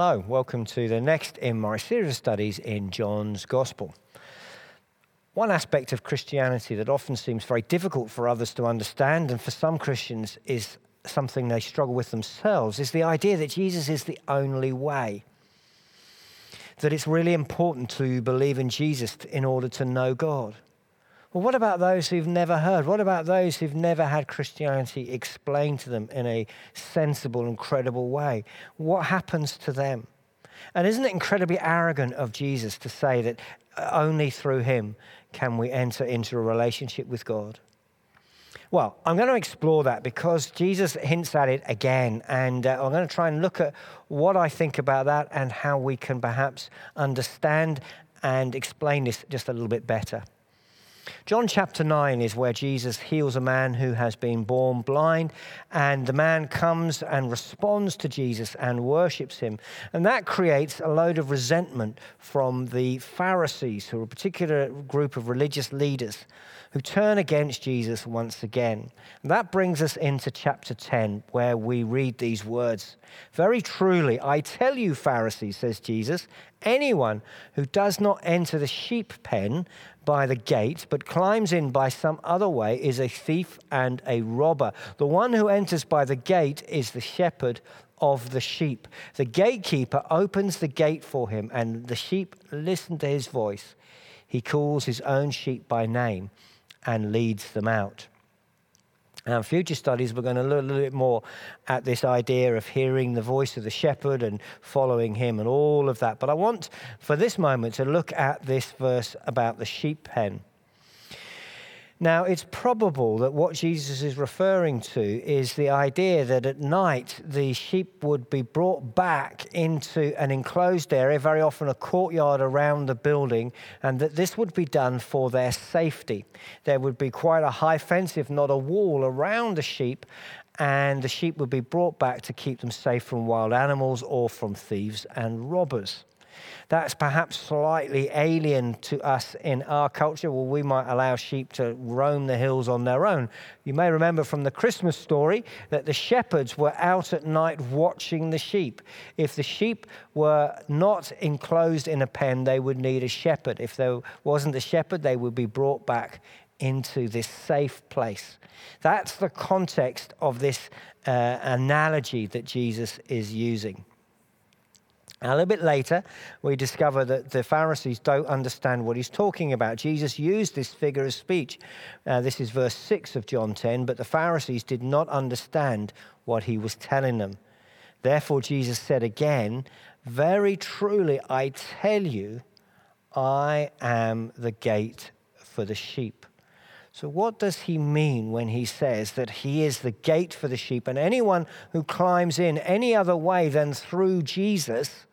Hello, welcome to the next in my series of studies in John's Gospel. One aspect of Christianity that often seems very difficult for others to understand, and for some Christians is something they struggle with themselves, is the idea that Jesus is the only way. That it's really important to believe in Jesus in order to know God. Well, what about those who've never heard? What about those who've never had Christianity explained to them in a sensible and credible way? What happens to them? And isn't it incredibly arrogant of Jesus to say that only through him can we enter into a relationship with God? Well, I'm going to explore that because Jesus hints at it again, and uh, I'm going to try and look at what I think about that and how we can perhaps understand and explain this just a little bit better. John chapter 9 is where Jesus heals a man who has been born blind, and the man comes and responds to Jesus and worships him. And that creates a load of resentment from the Pharisees, who are a particular group of religious leaders who turn against Jesus once again. And that brings us into chapter 10, where we read these words Very truly, I tell you, Pharisees, says Jesus, anyone who does not enter the sheep pen by the gate, but climbs in by some other way, is a thief and a robber. The one who enters by the gate is the shepherd of the sheep. The gatekeeper opens the gate for him, and the sheep listen to his voice. He calls his own sheep by name and leads them out. Now, in future studies, we're going to look a little bit more at this idea of hearing the voice of the shepherd and following him and all of that. But I want, for this moment, to look at this verse about the sheep pen. Now, it's probable that what Jesus is referring to is the idea that at night the sheep would be brought back into an enclosed area, very often a courtyard around the building, and that this would be done for their safety. There would be quite a high fence, if not a wall, around the sheep, and the sheep would be brought back to keep them safe from wild animals or from thieves and robbers that's perhaps slightly alien to us in our culture. Well, we might allow sheep to roam the hills on their own. You may remember from the Christmas story that the shepherds were out at night watching the sheep. If the sheep were not enclosed in a pen, they would need a shepherd. If there wasn't a shepherd, they would be brought back into this safe place. That's the context of this uh, analogy that Jesus is using. A little bit later, we discover that the Pharisees don't understand what he's talking about. Jesus used this figure of speech. Uh, this is verse 6 of John 10, but the Pharisees did not understand what he was telling them. Therefore, Jesus said again, Very truly, I tell you, I am the gate for the sheep. So, what does he mean when he says that he is the gate for the sheep, and anyone who climbs in any other way than through Jesus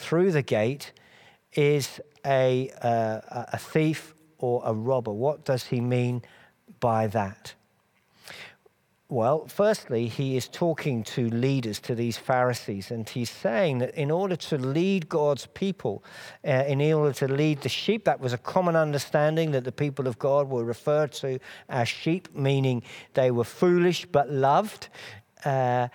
through the gate is a, uh, a thief or a robber. What does he mean by that? Well, firstly, he is talking to leaders, to these Pharisees, and he's saying that in order to lead God's people, uh, in order to lead the sheep, that was a common understanding that the people of God were referred to as sheep, meaning they were foolish but loved. Uh,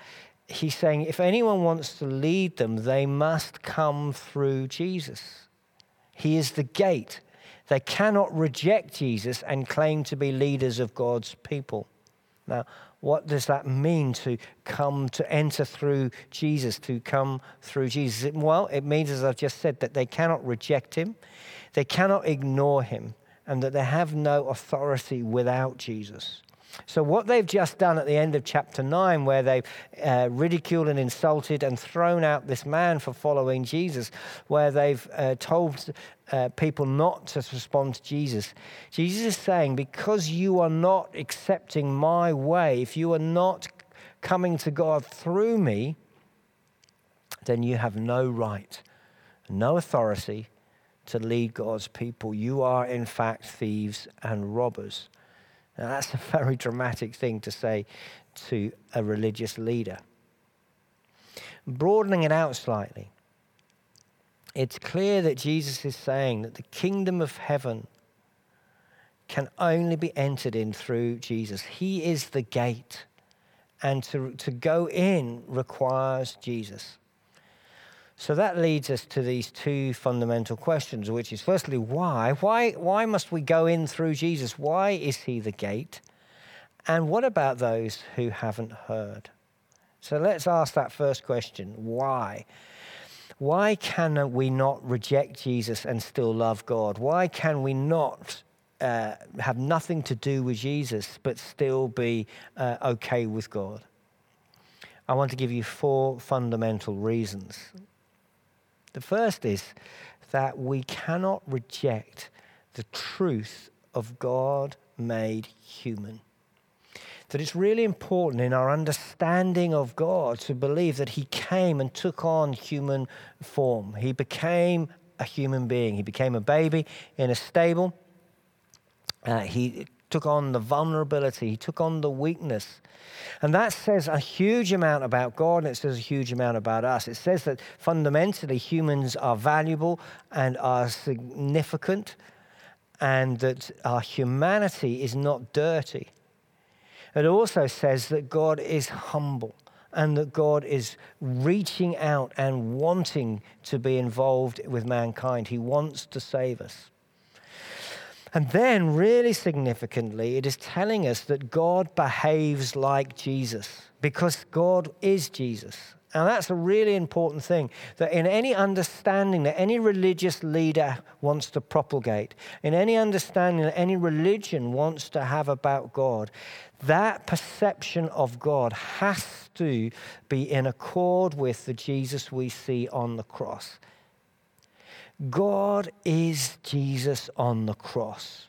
he's saying if anyone wants to lead them, they must come through Jesus. He is the gate. They cannot reject Jesus and claim to be leaders of God's people. Now, what does that mean to come to enter through Jesus, to come through Jesus? Well, it means, as I've just said, that they cannot reject him, they cannot ignore him, and that they have no authority without Jesus. So, what they've just done at the end of chapter 9, where they've uh, ridiculed and insulted and thrown out this man for following Jesus, where they've uh, told uh, people not to respond to Jesus, Jesus is saying, because you are not accepting my way, if you are not coming to God through me, then you have no right, no authority to lead God's people. You are, in fact, thieves and robbers. Now, that's a very dramatic thing to say to a religious leader. Broadening it out slightly, it's clear that Jesus is saying that the kingdom of heaven can only be entered in through Jesus. He is the gate, and to, to go in requires Jesus. So that leads us to these two fundamental questions, which is firstly, why? Why, why must we go in through Jesus? Why is he the gate? And what about those who haven't heard? So let's ask that first question why? Why can we not reject Jesus and still love God? Why can we not uh, have nothing to do with Jesus but still be uh, okay with God? I want to give you four fundamental reasons. The first is that we cannot reject the truth of God made human that it's really important in our understanding of God to believe that He came and took on human form. He became a human being. He became a baby in a stable. Uh, he took on the vulnerability, he took on the weakness. And that says a huge amount about God and it says a huge amount about us. It says that fundamentally humans are valuable and are significant and that our humanity is not dirty. It also says that God is humble and that God is reaching out and wanting to be involved with mankind. He wants to save us. And then, really significantly, it is telling us that God behaves like Jesus because God is Jesus. And that's a really important thing that in any understanding that any religious leader wants to propagate, in any understanding that any religion wants to have about God, that perception of God has to be in accord with the Jesus we see on the cross. God is Jesus on the cross,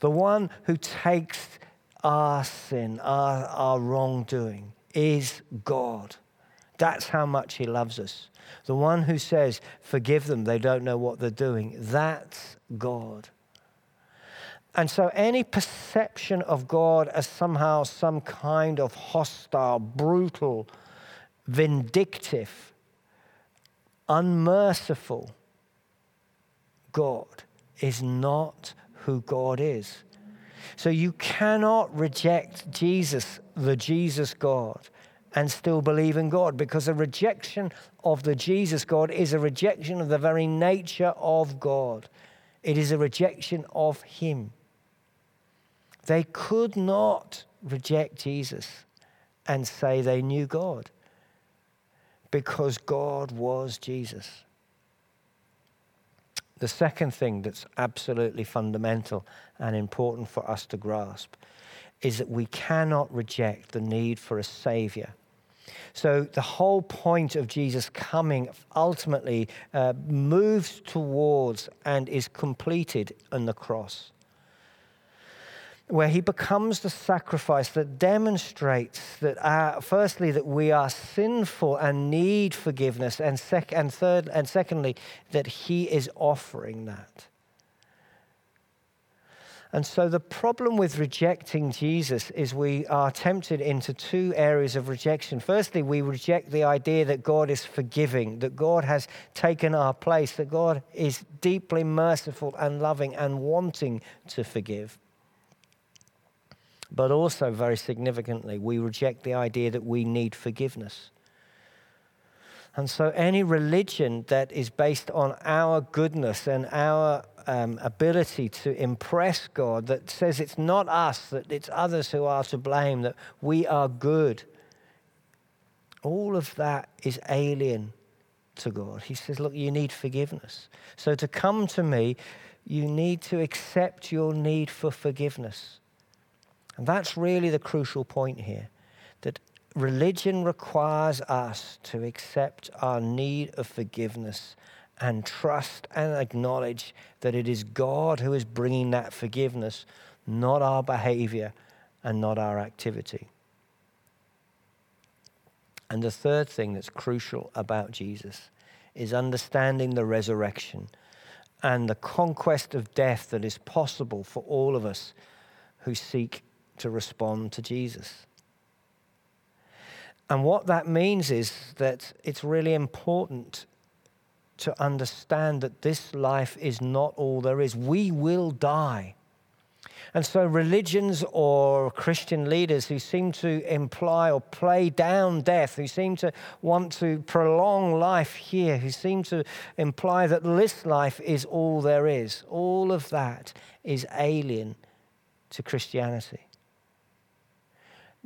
the one who takes our sin, our, our wrongdoing, is God. That's how much He loves us. The one who says, Forgive them, they don't know what they're doing, that's God. And so, any perception of God as somehow some kind of hostile, brutal, vindictive, unmerciful God is not who God is. So, you cannot reject Jesus, the Jesus God, and still believe in God because a rejection of the Jesus God is a rejection of the very nature of God. It is a rejection of Him. They could not reject Jesus and say they knew God because God was Jesus. The second thing that's absolutely fundamental and important for us to grasp is that we cannot reject the need for a Savior. So, the whole point of Jesus coming ultimately uh, moves towards and is completed on the cross where he becomes the sacrifice that demonstrates that, our, firstly, that we are sinful and need forgiveness, and, sec- and third, and secondly, that he is offering that. And so the problem with rejecting Jesus is we are tempted into two areas of rejection. Firstly, we reject the idea that God is forgiving, that God has taken our place, that God is deeply merciful and loving and wanting to forgive. But also, very significantly, we reject the idea that we need forgiveness. And so, any religion that is based on our goodness and our um, ability to impress God, that says it's not us, that it's others who are to blame, that we are good, all of that is alien to God. He says, Look, you need forgiveness. So, to come to me, you need to accept your need for forgiveness. And that's really the crucial point here that religion requires us to accept our need of forgiveness and trust and acknowledge that it is God who is bringing that forgiveness, not our behavior and not our activity. And the third thing that's crucial about Jesus is understanding the resurrection and the conquest of death that is possible for all of us who seek to respond to Jesus. And what that means is that it's really important to understand that this life is not all there is. We will die. And so, religions or Christian leaders who seem to imply or play down death, who seem to want to prolong life here, who seem to imply that this life is all there is, all of that is alien to Christianity.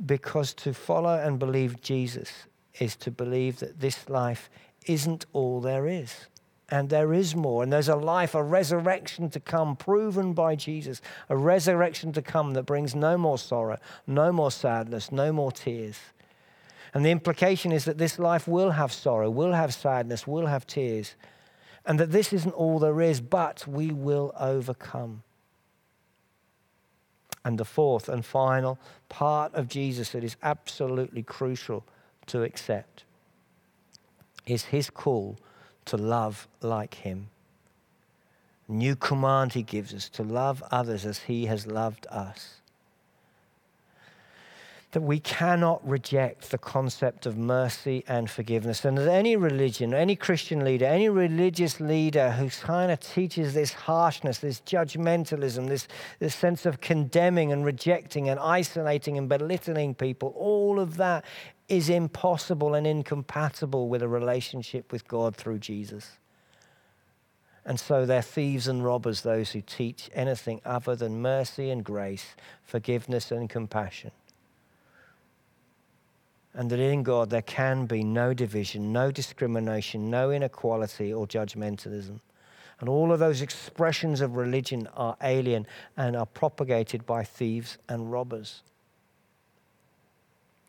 Because to follow and believe Jesus is to believe that this life isn't all there is and there is more. And there's a life, a resurrection to come, proven by Jesus, a resurrection to come that brings no more sorrow, no more sadness, no more tears. And the implication is that this life will have sorrow, will have sadness, will have tears, and that this isn't all there is, but we will overcome. And the fourth and final part of Jesus that is absolutely crucial to accept is his call to love like him. New command he gives us to love others as he has loved us. That we cannot reject the concept of mercy and forgiveness. And that any religion, any Christian leader, any religious leader who kind of teaches this harshness, this judgmentalism, this, this sense of condemning and rejecting and isolating and belittling people, all of that is impossible and incompatible with a relationship with God through Jesus. And so they're thieves and robbers, those who teach anything other than mercy and grace, forgiveness and compassion. And that in God there can be no division, no discrimination, no inequality or judgmentalism. And all of those expressions of religion are alien and are propagated by thieves and robbers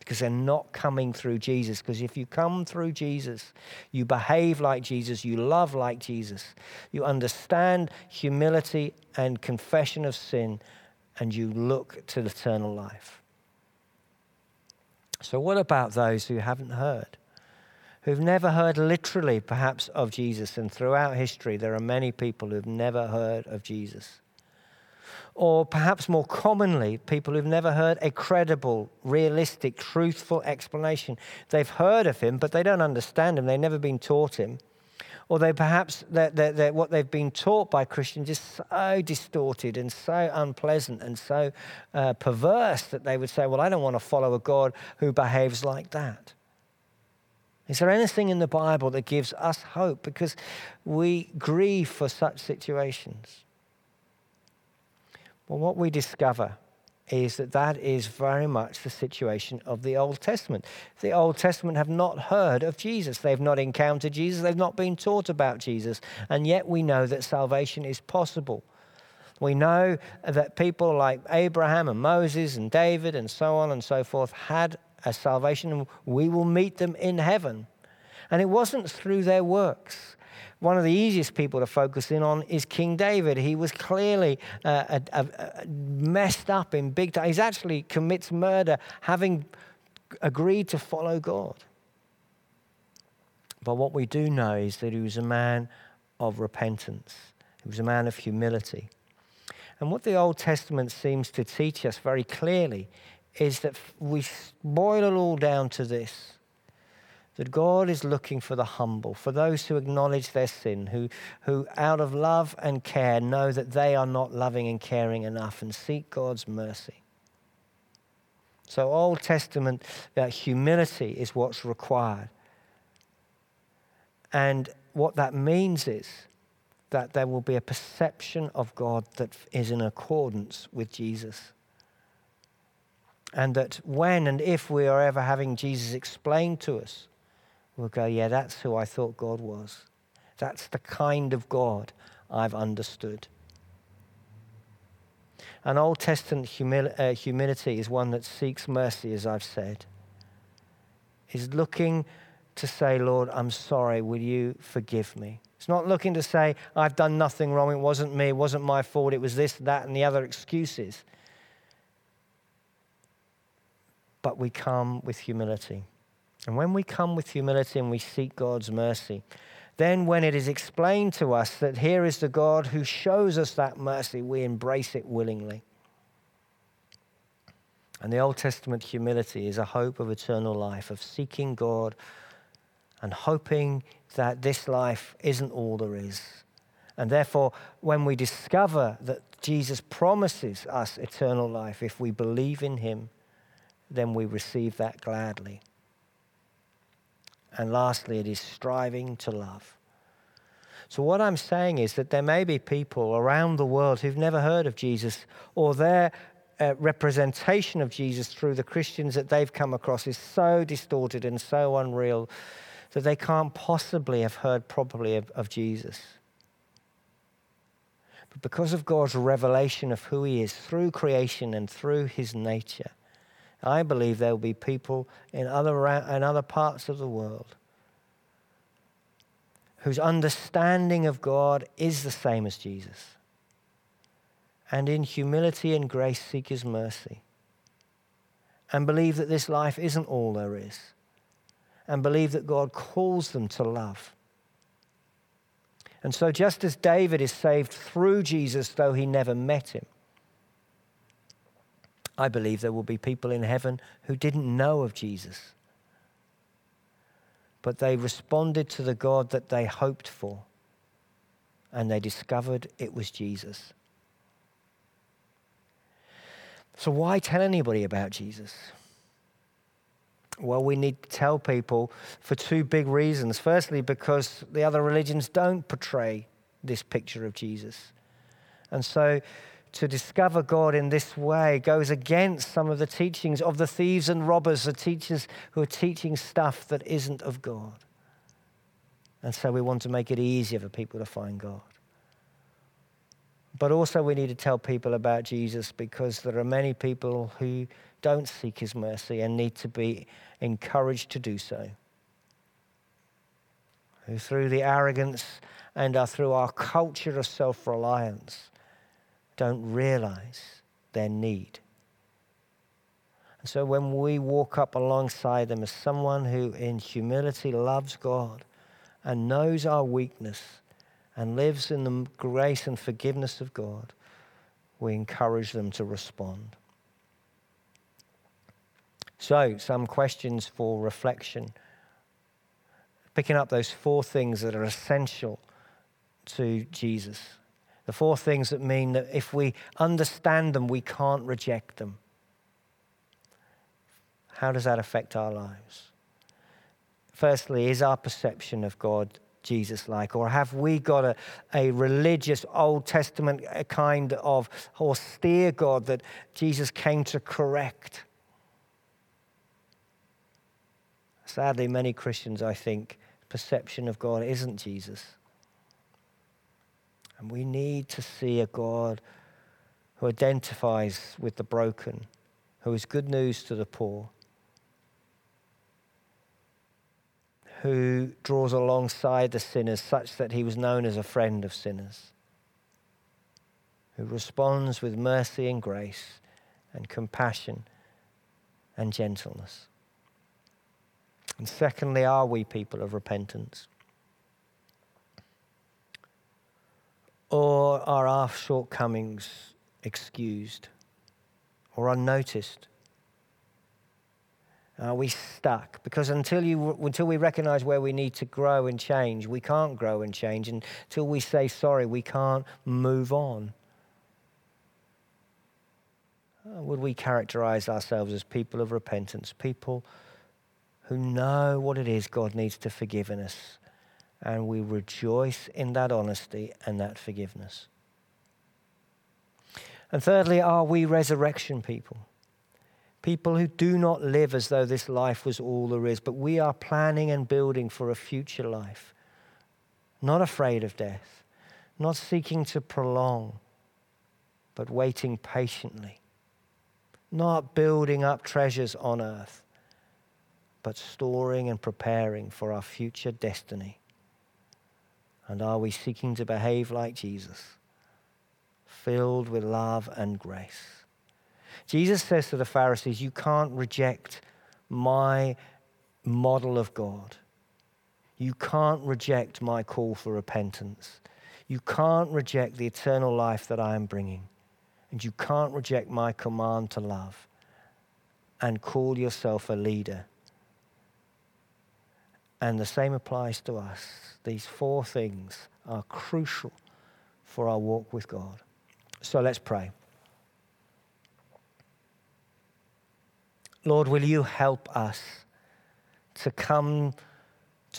because they're not coming through Jesus. Because if you come through Jesus, you behave like Jesus, you love like Jesus, you understand humility and confession of sin, and you look to eternal life. So, what about those who haven't heard? Who've never heard literally, perhaps, of Jesus? And throughout history, there are many people who've never heard of Jesus or perhaps more commonly, people who've never heard a credible, realistic, truthful explanation. They've heard of him, but they don't understand him. They've never been taught him. Or they perhaps that what they've been taught by Christians is so distorted and so unpleasant and so uh, perverse that they would say, Well, I don't want to follow a God who behaves like that. Is there anything in the Bible that gives us hope? Because we grieve for such situations. Well, what we discover is that that is very much the situation of the Old Testament. The Old Testament have not heard of Jesus. They've not encountered Jesus. They've not been taught about Jesus. And yet we know that salvation is possible. We know that people like Abraham and Moses and David and so on and so forth had a salvation, and we will meet them in heaven. And it wasn't through their works one of the easiest people to focus in on is King David. He was clearly uh, a, a, a messed up in big time. He actually commits murder having agreed to follow God. But what we do know is that he was a man of repentance. He was a man of humility. And what the Old Testament seems to teach us very clearly is that we boil it all down to this that God is looking for the humble, for those who acknowledge their sin, who, who out of love and care know that they are not loving and caring enough and seek God's mercy. So, Old Testament uh, humility is what's required. And what that means is that there will be a perception of God that is in accordance with Jesus. And that when and if we are ever having Jesus explained to us, will go, yeah, that's who I thought God was. That's the kind of God I've understood. An Old Testament humil- uh, humility is one that seeks mercy, as I've said, is looking to say, Lord, I'm sorry, will you forgive me? It's not looking to say, I've done nothing wrong, it wasn't me, it wasn't my fault, it was this, that, and the other excuses. But we come with humility. And when we come with humility and we seek God's mercy, then when it is explained to us that here is the God who shows us that mercy, we embrace it willingly. And the Old Testament humility is a hope of eternal life, of seeking God and hoping that this life isn't all there is, And therefore, when we discover that Jesus promises us eternal life, if we believe in him, then we receive that gladly. And lastly, it is striving to love. So, what I'm saying is that there may be people around the world who've never heard of Jesus, or their uh, representation of Jesus through the Christians that they've come across is so distorted and so unreal that they can't possibly have heard properly of, of Jesus. But because of God's revelation of who He is through creation and through His nature, I believe there will be people in other, in other parts of the world whose understanding of God is the same as Jesus. And in humility and grace seek his mercy. And believe that this life isn't all there is. And believe that God calls them to love. And so, just as David is saved through Jesus, though he never met him, I believe there will be people in heaven who didn't know of Jesus, but they responded to the God that they hoped for, and they discovered it was Jesus. So, why tell anybody about Jesus? Well, we need to tell people for two big reasons. Firstly, because the other religions don't portray this picture of Jesus. And so to discover God in this way goes against some of the teachings of the thieves and robbers, the teachers who are teaching stuff that isn't of God. And so we want to make it easier for people to find God. But also, we need to tell people about Jesus because there are many people who don't seek his mercy and need to be encouraged to do so. Who, through the arrogance and through our culture of self reliance, don't realize their need. And so when we walk up alongside them as someone who in humility loves God and knows our weakness and lives in the grace and forgiveness of God, we encourage them to respond. So, some questions for reflection. Picking up those four things that are essential to Jesus. The four things that mean that if we understand them, we can't reject them. How does that affect our lives? Firstly, is our perception of God Jesus like? Or have we got a, a religious Old Testament kind of austere God that Jesus came to correct? Sadly, many Christians, I think, perception of God isn't Jesus. And we need to see a God who identifies with the broken, who is good news to the poor, who draws alongside the sinners such that he was known as a friend of sinners, who responds with mercy and grace and compassion and gentleness. And secondly, are we people of repentance? Or are our shortcomings excused or unnoticed? Are we stuck? Because until, you, until we recognize where we need to grow and change, we can't grow and change. And until we say sorry, we can't move on. Would we characterize ourselves as people of repentance, people who know what it is God needs to forgive in us and we rejoice in that honesty and that forgiveness. And thirdly, are we resurrection people? People who do not live as though this life was all there is, but we are planning and building for a future life. Not afraid of death, not seeking to prolong, but waiting patiently. Not building up treasures on earth, but storing and preparing for our future destiny. And are we seeking to behave like Jesus, filled with love and grace? Jesus says to the Pharisees, You can't reject my model of God. You can't reject my call for repentance. You can't reject the eternal life that I am bringing. And you can't reject my command to love and call yourself a leader. And the same applies to us. These four things are crucial for our walk with God. So let's pray. Lord, will you help us to come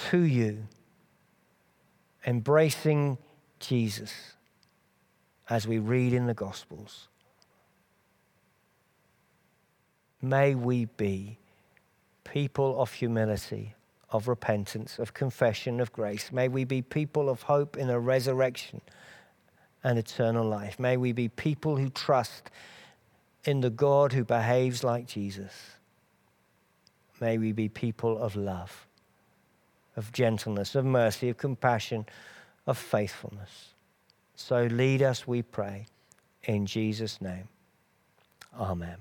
to you, embracing Jesus as we read in the Gospels? May we be people of humility, of repentance, of confession, of grace. May we be people of hope in a resurrection and eternal life. May we be people who trust in the God who behaves like Jesus. May we be people of love, of gentleness, of mercy, of compassion, of faithfulness. So lead us, we pray, in Jesus' name. Amen.